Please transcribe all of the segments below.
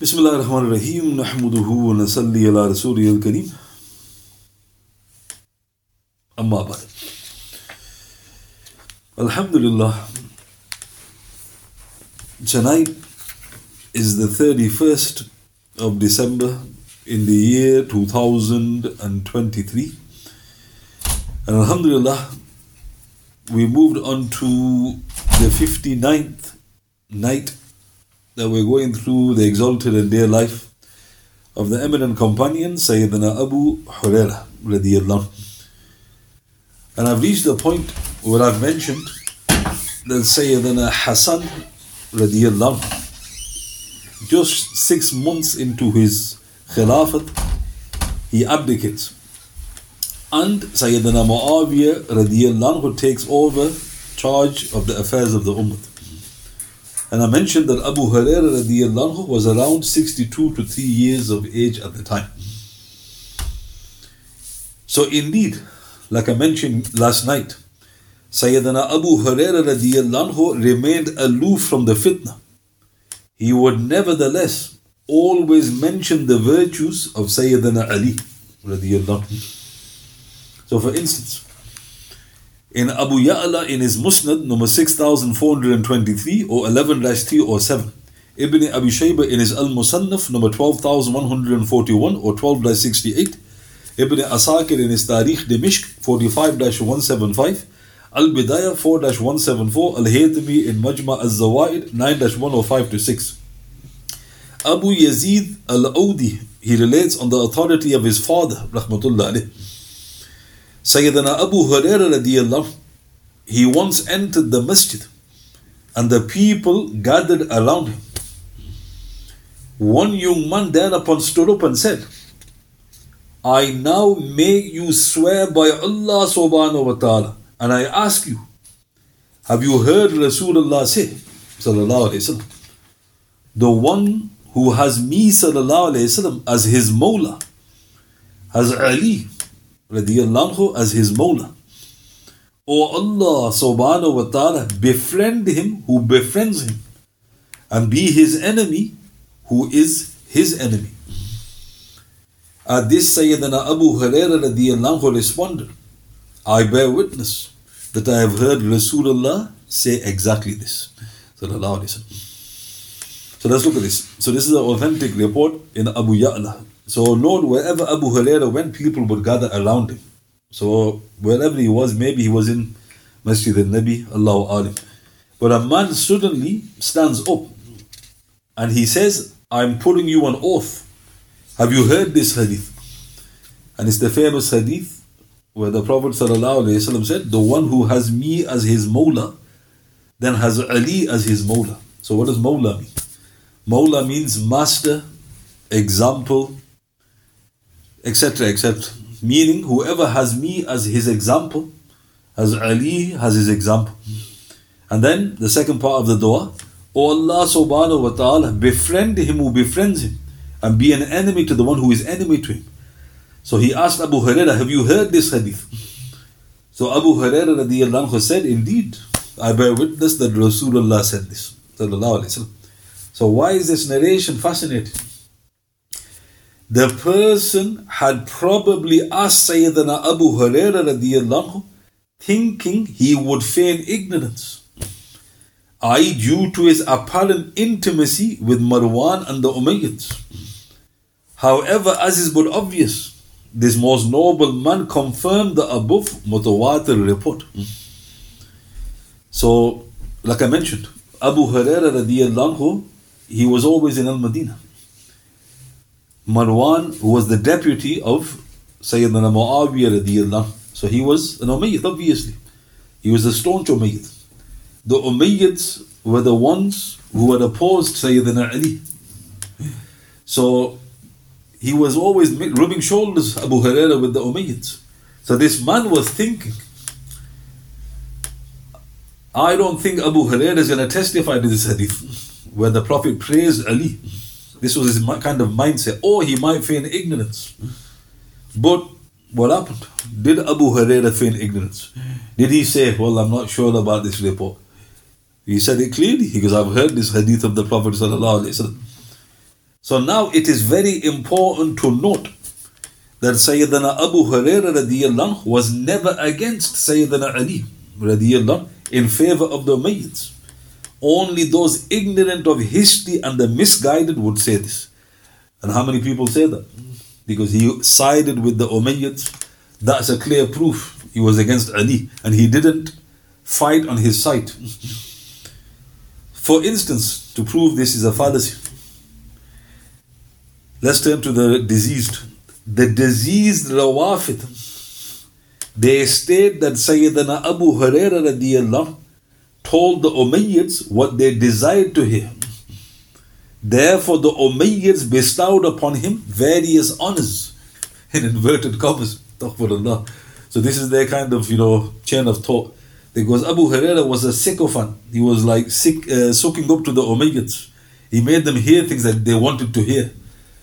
बिसमीम नहमदी रसूल करीम अम्मा बार Alhamdulillah. Tonight is the 31st of December in the year 2023 and Alhamdulillah we moved on to the 59th night that we're going through the exalted and dear life of the eminent companion Sayyidina Abu Hurairah radiallahu and I've reached the point where I've mentioned that Sayyidina Hassan radiallahu just six months into his khilafat he abdicates. And Sayyidina Muawiyah radiallahu takes over charge of the affairs of the Ummah and I mentioned that Abu Hurairah was around 62 to 3 years of age at the time. So indeed, like I mentioned last night, Sayyidina Abu Hurairah remained aloof from the fitna. He would nevertheless always mention the virtues of Sayyidina Ali. So for instance, in Abu Ya'la in his Musnad number 6423 or 11 3 or 7. Ibn Abi Shayba in his Al Musannaf number 12141 or 12 68. Ibn Asakir in his Tarikh Dimishq 45 175. Al Bidayah 4 174. Al Haythami in Majma Al Zawaid 9 105 to 6. Abu Yazid Al Audi he relates on the authority of his father, Rahmatullah. Sayyidina Abu Hurairah radiallahu, he once entered the masjid and the people gathered around him. One young man thereupon stood up and said, I now make you swear by Allah subhanahu wa ta'ala and I ask you, have you heard Rasulullah say, sallallahu alayhi the one who has me sallallahu alayhi wasallam as his mawla, has Ali radiallahu as his Mawla. O Allah subhanahu wa ta'ala, befriend him who befriends him, and be his enemy who is his enemy. At this Sayyidina Abu Hurairah responded, I bear witness that I have heard Rasulullah say exactly this. So let's look at this. So this is an authentic report in Abu Ya'la. So Lord, wherever Abu Hurairah went, people would gather around him. So wherever he was, maybe he was in Masjid al-Nabi, Allahu Alim. But a man suddenly stands up and he says, I'm putting you on oath. Have you heard this hadith? And it's the famous hadith where the Prophet said, The one who has me as his Mawla, then has Ali as his Mawla. So what does Mawla mean? Mawla means master, example, etc. etc. Meaning, whoever has me as his example, as Ali has his example. And then the second part of the dua, O Allah subhanahu wa ta'ala, befriend him who befriends him, and be an enemy to the one who is enemy to him. So he asked Abu Hurairah, Have you heard this hadith? So Abu radiallahu said, Indeed, I bear witness that Rasulullah said this. So why is this narration fascinating? The person had probably asked Sayyidina Abu radiallahu thinking he would feign ignorance. I due to his apparent intimacy with Marwan and the Umayyads. However, as is but obvious, this most noble man confirmed the above mutawatir report. So, like I mentioned, Abu Hurairah radiallahu, he was always in Al-Madinah. Marwan, was the deputy of Sayyidina Muawiyah radiallahu. So he was an Umayyad, obviously. He was a staunch Umayyad. The Umayyads were the ones who had opposed Sayyidina Ali. So he was always rubbing shoulders, Abu Hurairah, with the Umayyads. So this man was thinking, I don't think Abu Hurairah is going to testify to this hadith where the Prophet praised Ali. This was his kind of mindset. Or he might feign ignorance. But what happened? Did Abu Hurairah feign ignorance? Did he say, Well, I'm not sure about this report? He said it clearly. because I've heard this hadith of the Prophet. So now it is very important to note that Sayyidina Abu radiallahu was never against Sayyidina Ali in favor of the Umayyads. Only those ignorant of history and the misguided would say this. And how many people say that? Because he sided with the Umayyads. That's a clear proof he was against Ali and he didn't fight on his side. For instance, to prove this is a fallacy, let's turn to the diseased. The diseased Rawafid, they state that Sayyidina Abu Hurairah radiallahu told the Umayyads what they desired to hear. Therefore, the Umayyads bestowed upon him various honors, in inverted commas. So this is their kind of, you know, chain of thought. Because Abu Huraira was a sycophant. He was like sick, uh, soaking up to the Umayyads. He made them hear things that they wanted to hear.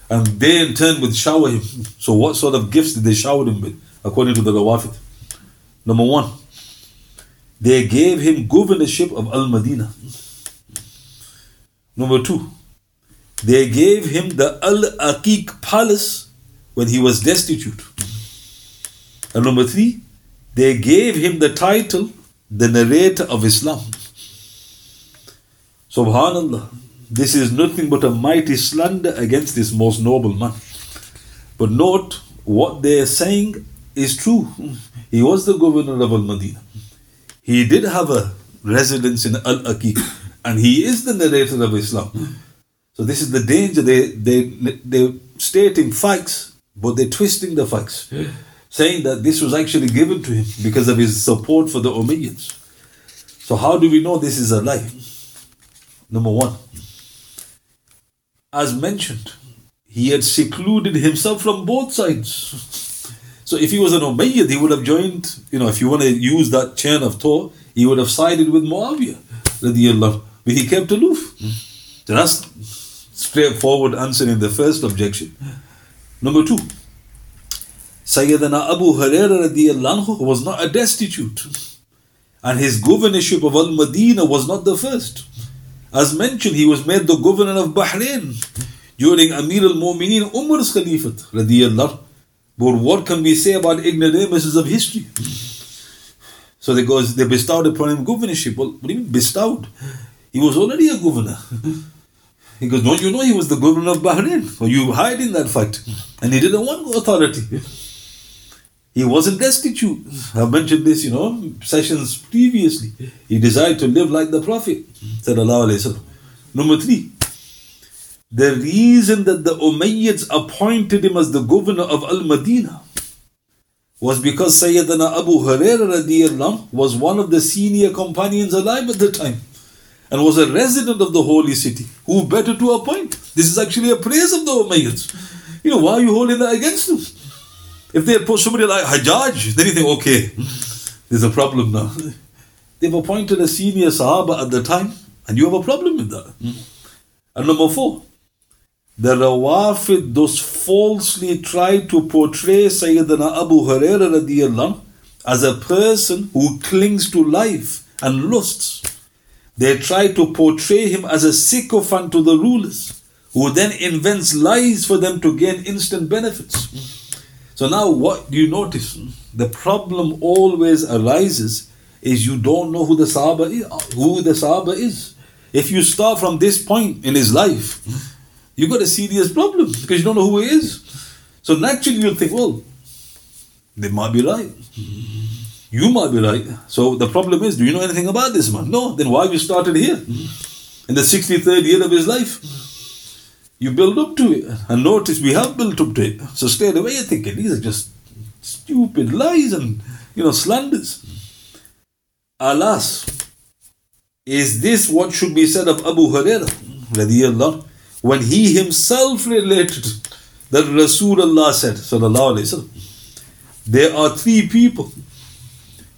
And they in turn would shower him. So what sort of gifts did they shower him with, according to the Rawafid? Number one, they gave him governorship of Al Madinah. Number two, they gave him the Al Aqiq palace when he was destitute. And number three, they gave him the title, the narrator of Islam. Subhanallah, this is nothing but a mighty slander against this most noble man. But note, what they are saying is true. He was the governor of Al Madinah. He did have a residence in Al Aqiq, and he is the narrator of Islam. So this is the danger. They they they're stating facts, but they're twisting the facts, saying that this was actually given to him because of his support for the Umayyads. So how do we know this is a lie? Number one, as mentioned, he had secluded himself from both sides. So if he was an Umayyad, he would have joined, you know, if you want to use that chain of thought, he would have sided with Muawiyah, but he kept aloof. So that's straightforward answer in the first objection. Number two, Sayyidina Abu Hurairah was not a destitute. And his governorship of Al-Madinah was not the first. As mentioned, he was made the governor of Bahrain during Amir al-Mu'mineen Umar's Khalifat radiallahu but what can we say about ignoramuses of history? So they goes, they bestowed upon him governorship. Well, what do you mean bestowed? He was already a governor. He goes, don't you know he was the governor of Bahrain? Well, you hide in that fact. And he didn't want authority. He wasn't destitute. I've mentioned this, you know, sessions previously. He desired to live like the Prophet. Said Allah. Number three, the reason that the Umayyads appointed him as the governor of Al Madinah was because Sayyidina Abu Hurairah was one of the senior companions alive at the time and was a resident of the holy city. Who better to appoint? This is actually a praise of the Umayyads. You know, why are you holding that against them? If they had put somebody like Hajjaj, then you think, okay, there's a problem now. They've appointed a senior Sahaba at the time, and you have a problem with that. And number four, the Rawafid thus falsely tried to portray Sayyidina Abu Hurairah radiallahu as a person who clings to life and lusts. They try to portray him as a sycophant to the rulers, who then invents lies for them to gain instant benefits. So now what do you notice? The problem always arises is you don't know who the Sahaba is, who the Sahaba is. If you start from this point in his life, you got a serious problem because you don't know who he is. So naturally you'll think, well, they might be right. You might be right. So the problem is, do you know anything about this man? No. Then why have you started here? In the 63rd year of his life. You build up to it. And notice we have built up to it. So straight away you're thinking, these are just stupid lies and, you know, slanders. Alas, is this what should be said of Abu Hurairah? When he himself related that Rasulullah said, Sallallahu there are three people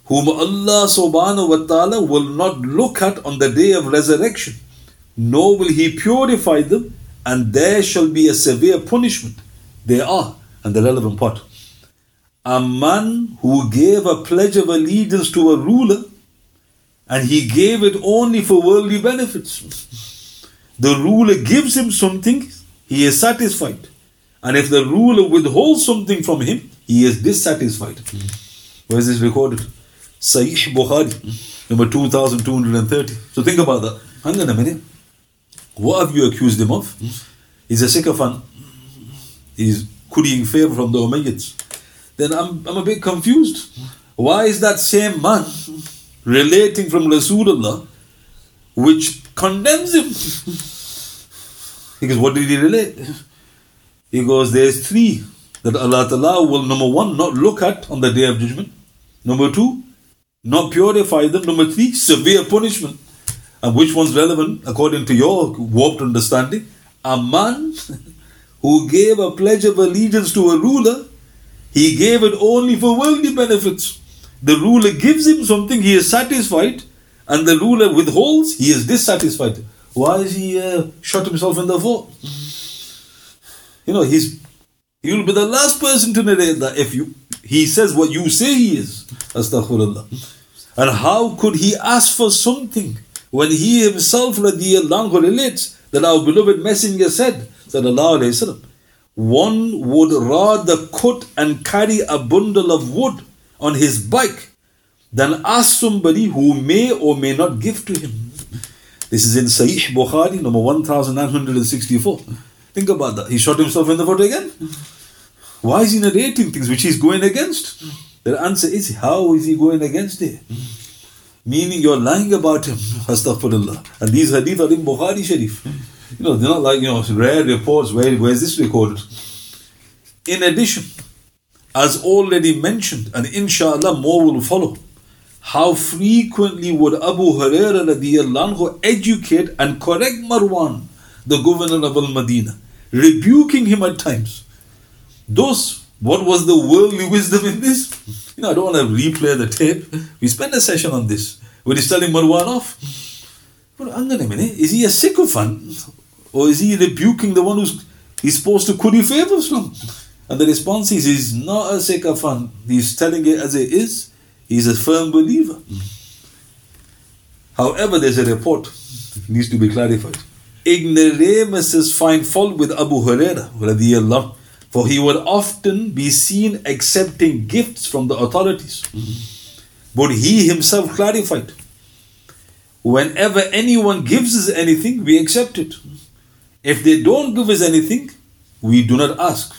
whom Allah subhanahu wa ta'ala will not look at on the day of resurrection, nor will He purify them, and there shall be a severe punishment. They are, and the relevant part. A man who gave a pledge of allegiance to a ruler, and he gave it only for worldly benefits. The ruler gives him something he is satisfied. And if the ruler withholds something from him, he is dissatisfied. Hmm. Where is this recorded? Sahih Bukhari, number 2230. So think about that. Hang on a minute. What have you accused him of? Hmm. He's a sycophant. He's currying favor from the Umayyads. Then I'm, I'm a bit confused. Why is that same man relating from Rasulullah which condemns him? He goes, What did he relate? He goes, There's three that Allah Ta'ala will, number one, not look at on the day of judgment. Number two, not purify them. Number three, severe punishment. And which one's relevant according to your warped understanding? A man who gave a pledge of allegiance to a ruler, he gave it only for worldly benefits. The ruler gives him something, he is satisfied, and the ruler withholds, he is dissatisfied. Why is he uh, shot himself in the foot? You know, he's he'll be the last person to narrate that if you he says what you say he is. Astaghfirullah. And how could he ask for something when he himself radiallahu relates that our beloved messenger said, wasallam, one would rather cut and carry a bundle of wood on his bike than ask somebody who may or may not give to him. This is in Sahih Bukhari, number 1964. Think about that. He shot himself in the foot again. Why is he narrating things which he's going against? The answer is, how is he going against it? Meaning you're lying about him. Astaghfirullah. And these hadith are in Bukhari Sharif. You know, they're not like, you know, rare reports. Where, where is this recorded? In addition, as already mentioned, and inshallah more will follow, how frequently would Abu Hurairah educate and correct Marwan, the governor of Al-Madinah, rebuking him at times. Thus, what was the worldly wisdom in this? You know, I don't want to replay the tape. We spent a session on this when he's telling Marwan off. But hang on a minute, is he a sycophant? Or is he rebuking the one who's he's supposed to curry favors from? And the response is he's not a sycophant. He's telling it as it is He's a firm believer. However, there's a report, needs to be clarified. Ignoramuses find fault with Abu Hurairah, for he would often be seen accepting gifts from the authorities. But he himself clarified whenever anyone gives us anything, we accept it. If they don't give us anything, we do not ask.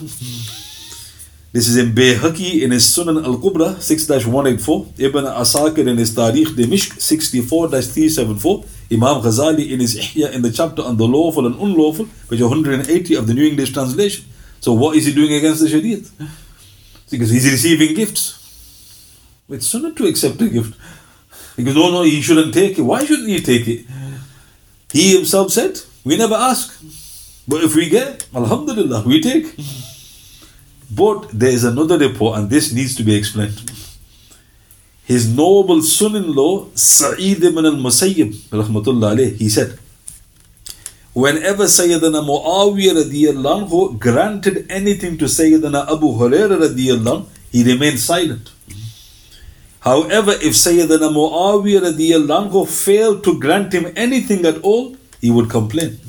This is in Bayhaqi in his Sunan al Kubra 6 184, Ibn Asakir in his Tarikh Dimishq 64 374, Imam Ghazali in his Ihya in the chapter on the lawful and unlawful, page 180 of the New English Translation. So, what is he doing against the Shariat? Because he's receiving gifts. It's sunnah to accept a gift. Goes, no, no, he shouldn't take it. Why shouldn't he take it? He himself said, we never ask. But if we get, Alhamdulillah, we take. But there is another report, and this needs to be explained. His noble son in law, Sa'id ibn al Musayyib, he said, Whenever Sayyidina Muawiyah granted anything to Sayyidina Abu Hurairah he remained silent. However, if Sayyidina Muawiyah failed to grant him anything at all, he would complain.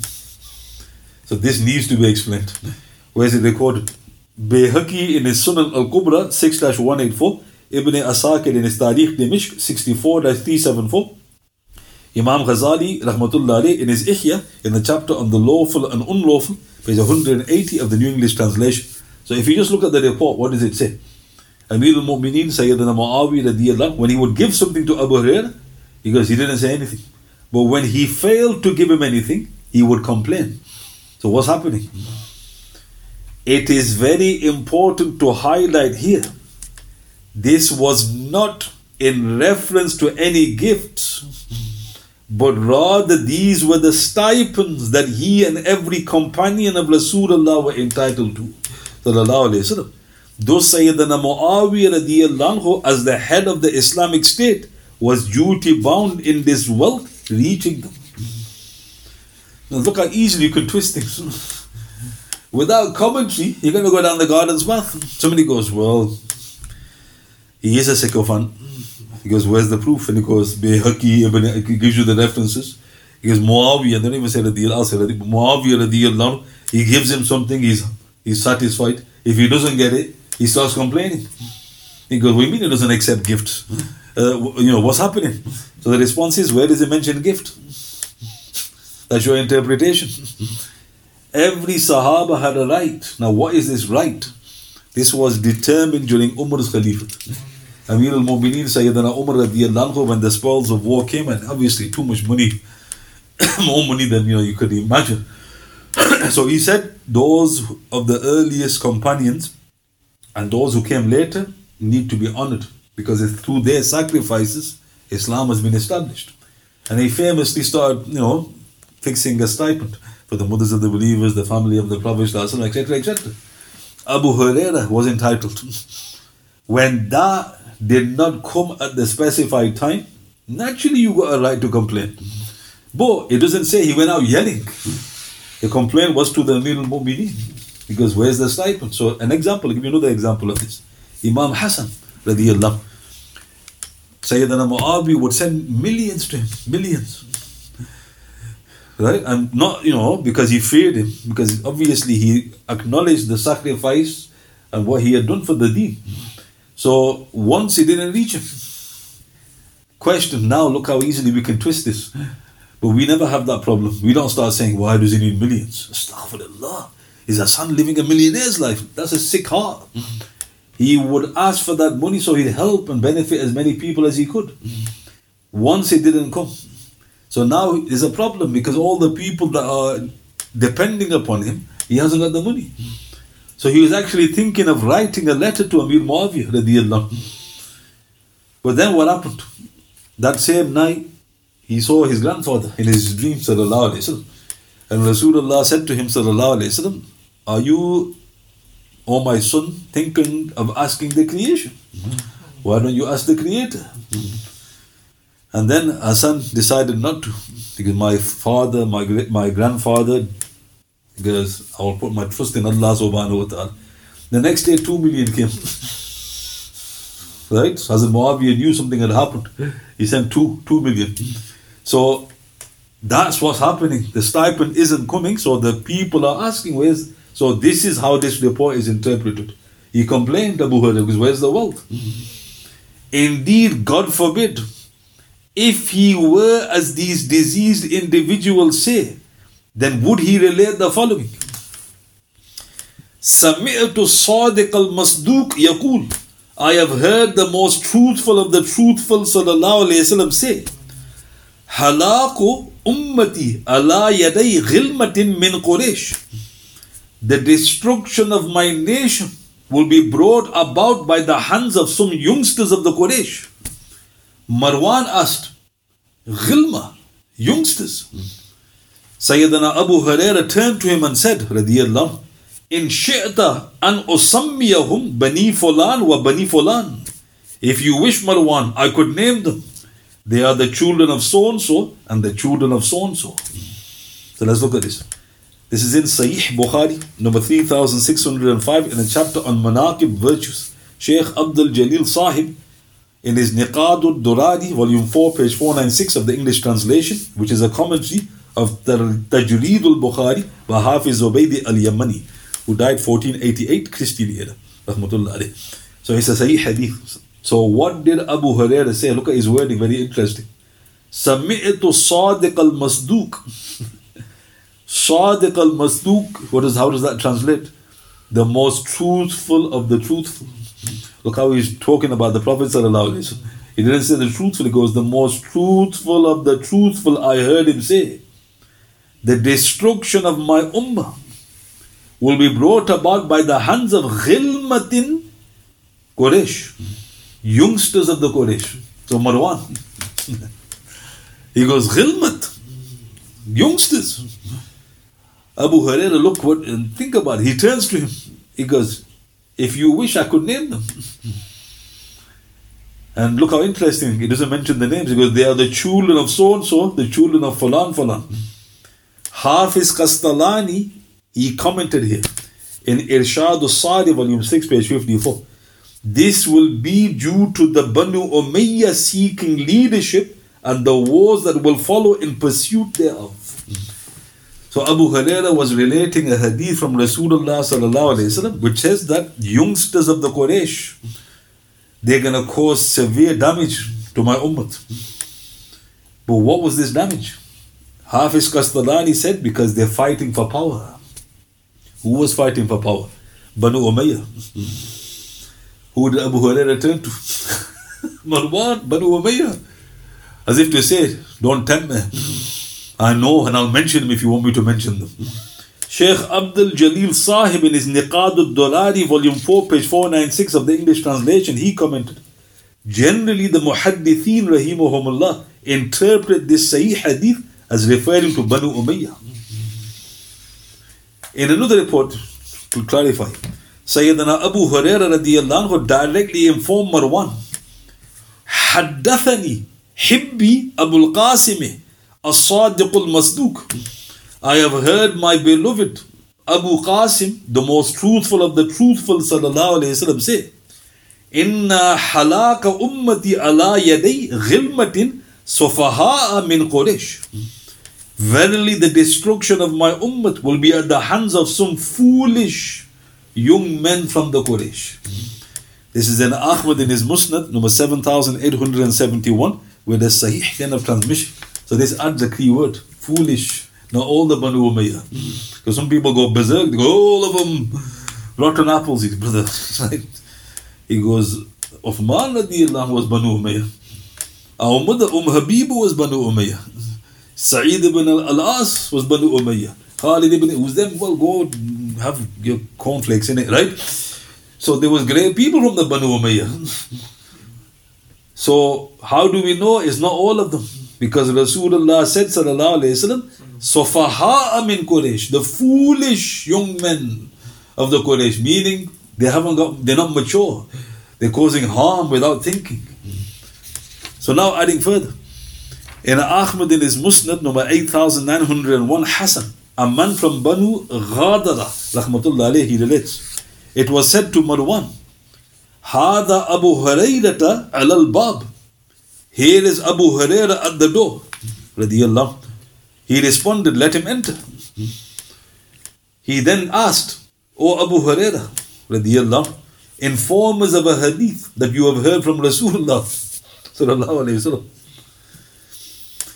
So this needs to be explained. Where is it recorded? Bayhaqi in his Sunan al Kubra 6 184, Ibn Asakir in his Tarikh Dimishq 64 374, Imam Ghazali Rahmatullah in his Ihya in the chapter on the lawful and unlawful, page 180 of the New English Translation. So if you just look at the report, what does it say? Amir al Mu'mineen Sayyidina Muawiyah when he would give something to Abu Hurairah, goes, he didn't say anything. But when he failed to give him anything, he would complain. So what's happening? It is very important to highlight here this was not in reference to any gifts, but rather these were the stipends that he and every companion of Rasulullah were entitled to. Thus Sayyidina Muawiyah as the head of the Islamic State was duty bound in this wealth reaching them. Now look how easily you can twist things. Without commentary, you're going to go down the garden's path. Somebody goes, Well, he is a sycophant. He goes, Where's the proof? And he goes, ibn, he gives you the references. He goes, Muawiyah, don't even say Radiyal, I'll say Radiyal. Muawiyah Radiyallahu He gives him something, he's, he's satisfied. If he doesn't get it, he starts complaining. He goes, What do you mean he doesn't accept gifts? Uh, you know, what's happening? So the response is, Where does he mention gift? That's your interpretation. Every Sahaba had a right. Now, what is this right? This was determined during Umar's Caliphate. Amir al Mu'mineen Sayyidina Umar anhu, when the spoils of war came, and obviously too much money, more money than you know you could imagine. so he said, those of the earliest companions and those who came later need to be honored because it's through their sacrifices Islam has been established. And he famously started, you know, fixing a stipend for the mothers of the believers, the family of the Prophet, etc., etc. Abu Huraira was entitled. When that did not come at the specified time, naturally you got a right to complain. But it doesn't say he went out yelling. The complaint was to the Amir al-Mu'mineen. Because where's the stipend? So an example, give you another example of this. Imam Hassan, Sayyidina Muawi would send millions to him, millions. Right? And not, you know, because he feared him, because obviously he acknowledged the sacrifice and what he had done for the deen. So once he didn't reach him. Question now, look how easily we can twist this. But we never have that problem. We don't start saying, why does he need millions? Astaghfirullah. Is son living a millionaire's life? That's a sick heart. He would ask for that money so he'd help and benefit as many people as he could. Once it didn't come. So now there's a problem because all the people that are depending upon him, he hasn't got the money. So he was actually thinking of writing a letter to Amir Muawiyah But then what happened? That same night, he saw his grandfather in his dream, sallallahu alayhi wasallam. And Rasulullah said to him, sallallahu alayhi wasallam, Are you, oh my son, thinking of asking the creation? Mm-hmm. Why don't you ask the creator? Mm-hmm. And then Hassan decided not to, because my father, my my grandfather, because I will put my trust in Allah subhanahu wa ta'ala. The next day, two million came. right? So Hazrat Muawiyah knew something had happened. He sent two, two million. So that's what's happening. The stipend isn't coming, so the people are asking, where's. So this is how this report is interpreted. He complained, Abu Hurairah, because where's the wealth? Indeed, God forbid, if he were as these diseased individuals say, then would he relate the following? سمعت الصادق المصدوق يقول I have heard the most truthful of the truthful sallallahu alayhi wasallam say Halaku ummati ala yaday ghilmatin min Quraysh The destruction of my nation will be brought about by the hands of some youngsters of the Quraysh. Marwan asked, Ghilma, youngsters. Sayyidina Abu Huraira turned to him and said, radiyallahu, In shi'ta an usammiyahum bani fulan wa bani fulan. If you wish, Marwan, I could name them. They are the children of so and so and the children of so and so. So let's look at this. This is in Sahih Bukhari, number 3605, in a chapter on Manaqib virtues. Sheikh Abdul Jalil Sahib, in his Niqadul Duradi, volume 4, page 496 of the English translation, which is a commentary of the Tajreedul Bukhari by Hafiz Zubaydi al Yamani, who died 1488 Christian era. So it's a Sahih Hadith. So what did Abu Hurairah say? Look at his wording, very interesting. Al Masduq. Sadiq al Masduq. What is how does that translate? The most truthful of the truthful. Look how he's talking about the Prophet. He didn't say the truthful, he goes, the most truthful of the truthful, I heard him say. The destruction of my ummah will be brought about by the hands of Ghilmatin Quraysh, youngsters of the Quraysh. So Marwan. he goes, Ghilmat, youngsters. Abu Huraira, look what, and think about it. He turns to him. He goes, If you wish, I could name them. And look how interesting, he doesn't mention the names. because They are the children of so and so, the children of Falan Falan. Hafiz Kastalani, he commented here in Irshad al-Sari, volume 6, page 54. This will be due to the Banu Umayyah seeking leadership and the wars that will follow in pursuit thereof. So Abu Huraira was relating a hadith from Rasulullah which says that youngsters of the Quraysh, they're gonna cause severe damage to my ummah. But what was this damage? Hafiz Kastalani said because they're fighting for power. Who was fighting for power? Banu Umayyah. Who did Abu Huraira turn to? Marwan, Banu Umayyah. As if to say, don't tempt me. I know and I'll mention them if you want me to mention them. Sheikh Abdul Jalil Sahib in his Niqad al-Dolari, volume 4, page 496 of the English translation, he commented, Generally the Muhaddithin rahimahumullah interpret this Sahih hadith as referring to Banu Umayyah. In another report, to clarify, Sayyidina Abu Huraira radiallahu anhu directly informed Marwan, حدثني حبي أبو القاسم as-Sadiqul Masduq. I have heard my beloved Abu Qasim, the most truthful of the truthful, sallallahu alayhi wasallam, say, Inna halaka ummati ala yaday ghilmatin sofaha'a min Quraysh. Verily, the destruction of my ummah will be at the hands of some foolish young men from the Quraysh. This is in Ahmad in his Musnad, number 7871, with a sahih kind of transmission. So this adds a key word, foolish. Not all the Banu Umayyah. Because some people go berserk, they go, all of them rotten apples, his brother. He goes, Uthman radiallahu was Banu Umayyah. Our mother Umm Habiba was Banu Umayyah. Sa'id ibn al-As was Banu Umayyah. Khalid ibn, was them, well, go have your cornflakes in it, right? So there was great people from the Banu Umayyah. So how do we know? It's not all of them. Because Rasulullah said, Sallallahu Alaihi Wasallam, Sofaha'a min Quraysh, the foolish young men of the Quraysh, meaning they haven't got, they're not mature. They're causing harm without thinking. So now adding further. In Ahmad in his Musnad number 8901, Hassan, a man from Banu Ghadara, rahmatullah alayhi, he relates. It was said to Marwan, Hada Abu Hurayrata al bab. Here is Abu Huraira at the door. Radiallahu. He responded, Let him enter. He then asked, O Abu Huraira, radiallahu, inform us of a hadith that you have heard from Rasulullah.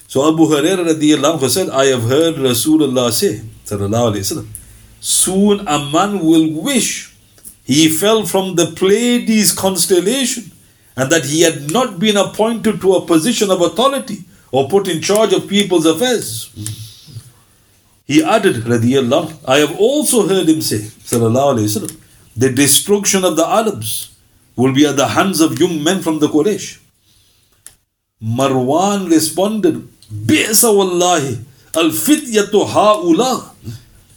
So Abu Huraira radiallahu said, I have heard Rasulullah say, soon a man will wish he fell from the Pleiades constellation and that he had not been appointed to a position of authority or put in charge of people's affairs. He added, radiallahu, I have also heard him say, sallallahu alayhi the destruction of the Arabs will be at the hands of young men from the Quraysh. Marwan responded, Bi'sa wallahi, al-fityatu ha'ula.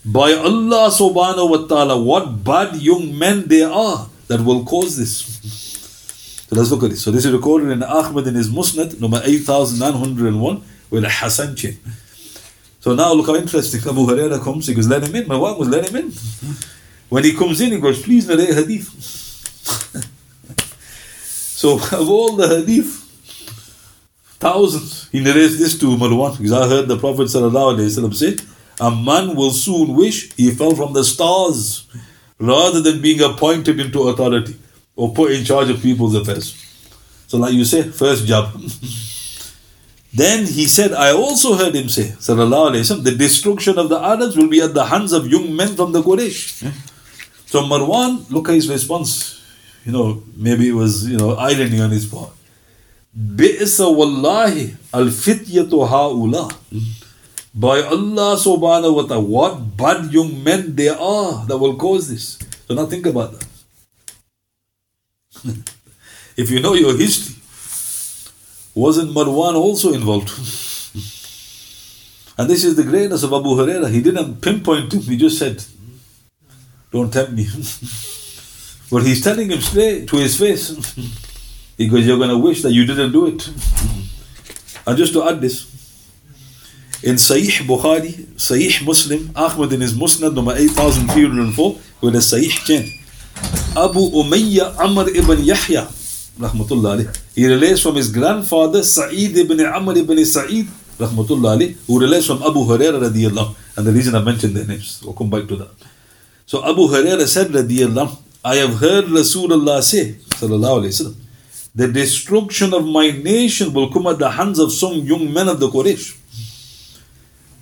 By Allah subhanahu wa ta'ala, what bad young men they are that will cause this. So let's look at this. So this is recorded in Ahmad in his Musnad, number 8901, with a Hassan chain. So now look how interesting. Abu Huraira comes, he goes, let him in. My wife was let him in. When he comes in, he goes, please narrate hadith. so of all the hadith, thousands, he narrates this to Marwan. Because I heard the Prophet say, a man will soon wish he fell from the stars rather than being appointed into authority or put in charge of people's affairs. So, like you say, first job. then he said, I also heard him say, Sallallahu Alaihi Wasallam, the destruction of the Arabs will be at the hands of young men from the Quraysh. So Marwan, look at his response. You know, maybe it was, you know, irony on his part. Bi'sa wallahi al-fityatu ha'ula. By Allah subhanahu wa ta'ala, what bad young men they are that will cause this. So now think about that. if you know your history, wasn't Marwan also involved? and this is the greatness of Abu Huraira. He didn't pinpoint him, he just said, Don't tempt me. but he's telling him straight to his face. he goes, You're going to wish that you didn't do it. and just to add this, in Sahih Bukhari, Sahih Muslim, Ahmad in his Musnad number 8304, with a Sahih chain. Abu Umayyah Amr ibn Yahya, rahmatullah alayh, he relates from his grandfather Sa'id ibn Amr ibn Sa'id, rahmatullah alayh, who relates from Abu Hurairah radiyallahu. And the reason I mentioned their names, we'll come back to that. So Abu Huraira said, Radiyallahu, I have heard Rasulullah say, Sallallahu Alaihi Wasallam, the destruction of my nation will come at the hands of some young men of the Quraysh.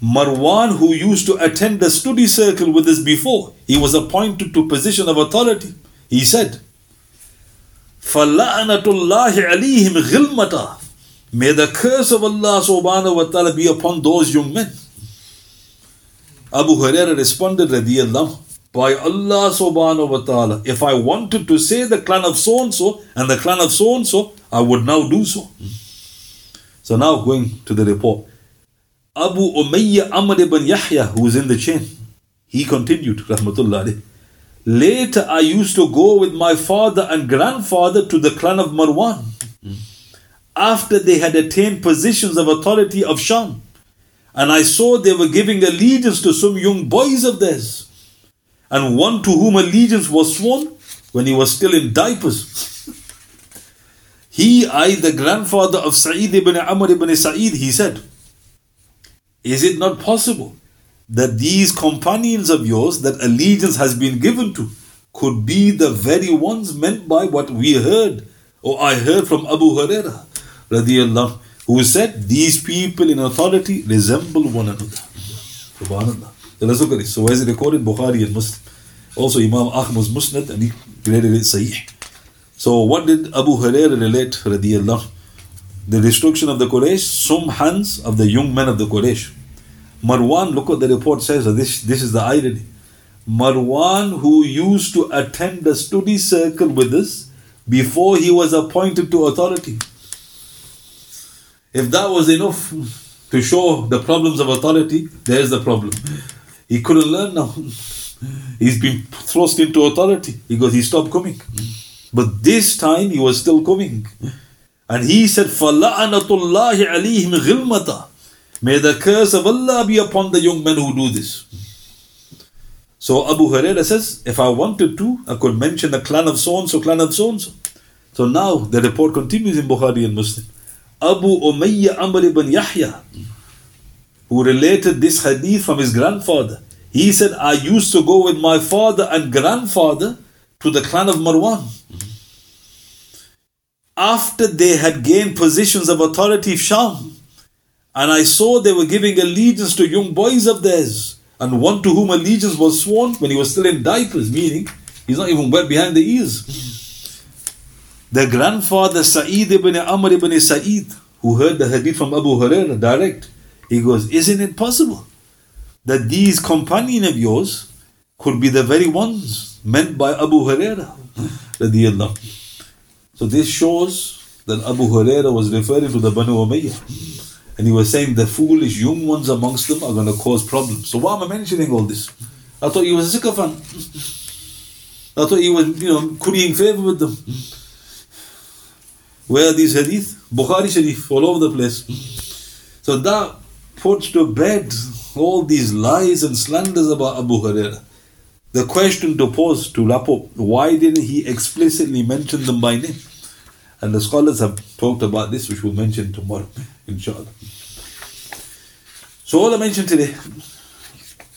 Marwan, who used to attend the study circle with us before, he was appointed to position of authority. He said, فَلَعْنَةُ اللَّهِ عَلِيهِمْ غِلْمَةً May the curse of Allah subhanahu wa ta'ala be upon those young men. Abu Huraira responded, radiyallahu, by Allah subhanahu wa ta'ala, if I wanted to say the clan of so and so and the clan of so and so, I would now do so. So now going to the report. Abu Umayyah Amr ibn Yahya, who was in the chain, he continued, Rahmatullah alayhi. Later, I used to go with my father and grandfather to the clan of Marwan after they had attained positions of authority of Sham. And I saw they were giving allegiance to some young boys of theirs, and one to whom allegiance was sworn when he was still in diapers. he, I, the grandfather of Sa'id ibn Amr ibn Sa'id, he said, Is it not possible that these companions of yours that allegiance has been given to could be the very ones meant by what we heard or I heard from Abu Hurairah radiallahu who said these people in authority resemble one another. Subhanallah. So let's look at this. So as it recorded Bukhari and Muslim. Also Imam Ahmad's Musnad and he graded it Sahih. So what did Abu Hurairah relate radiallahu? The destruction of the Quraysh, some hands of the young men of the Quraysh. Marwan, look what the report says. This, this is the irony. Marwan, who used to attend the study circle with us before he was appointed to authority. If that was enough to show the problems of authority, there's the problem. He couldn't learn now. He's been thrust into authority because he stopped coming. But this time he was still coming. And he said, فَلَعَنَةُ اللَّهِ عَلِيهِمْ غِلْمَةً May the curse of Allah be upon the young men who do this. So Abu Huraira says, if I wanted to, I could mention the clan of so and so, clan of so and so. So now the report continues in Bukhari and Muslim. Abu Umayyah Amr ibn Yahya, who related this hadith from his grandfather, he said, I used to go with my father and grandfather to the clan of Marwan. After they had gained positions of authority of Sham, and I saw they were giving allegiance to young boys of theirs, and one to whom allegiance was sworn when he was still in diapers, meaning he's not even wet behind the ears. The grandfather Sa'id ibn Amr ibn Sa'id, who heard the hadith from Abu Hurairah direct, he goes, Isn't it possible that these companions of yours could be the very ones meant by Abu Hurairah? so this shows that Abu Hurairah was referring to the Banu Umayyah. And he was saying the foolish young ones amongst them are going to cause problems. So why am I mentioning all this? I thought he was a sycophant. I thought he was, you know, currying favor with them. Where are these hadith? Bukhari Sharif, all over the place. So that puts to bed all these lies and slanders about Abu Hurairah. The question to pose to up, why didn't he explicitly mention them by name? And the scholars have talked about this, which we'll mention tomorrow, inshallah. So all I mentioned today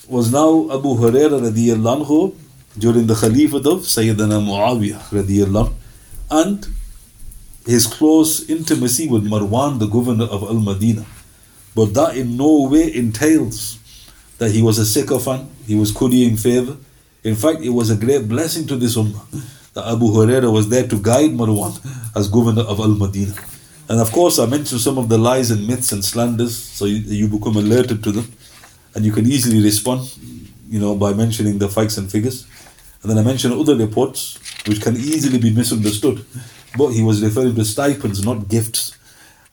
was now Abu Hurairah radiallahu during the Khalifat of Sayyidina Muawiyah radiallahu and his close intimacy with Marwan, the governor of Al Madinah. But that in no way entails that he was a sycophant, he was currying favor. In fact, it was a great blessing to this ummah Abu Huraira was there to guide Marwan as governor of Al Madinah. And of course, I mentioned some of the lies and myths and slanders, so you, you become alerted to them, and you can easily respond, you know, by mentioning the facts and figures. And then I mentioned other reports which can easily be misunderstood, but he was referring to stipends, not gifts.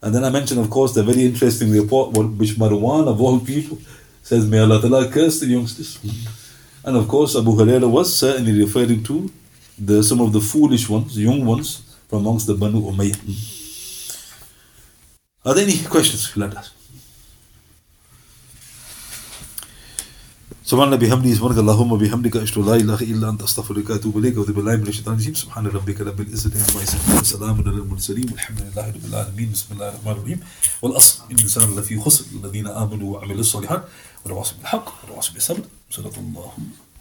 And then I mentioned, of course, the very interesting report which Marwan, of all people, says, May Allah curse the youngsters. And of course, Abu Huraira was certainly referring to the some of the foolish ones, young ones, from amongst the Banu Umayyah. Are there any questions? Let us. سبحان الله بحمده سبحانك اللهم بحمدك اشهد ان لا اله الا انت استغفرك واتوب اليك واتوب بالله من الشيطان الرجيم سبحان ربك رب العزه عما يصفون وسلام على المرسلين والحمد لله رب العالمين بسم الله الرحمن الرحيم والاصل ان الانسان لفي خسر الذين امنوا وعملوا الصالحات والتواصي بالحق والتواصي بالصبر صدق الله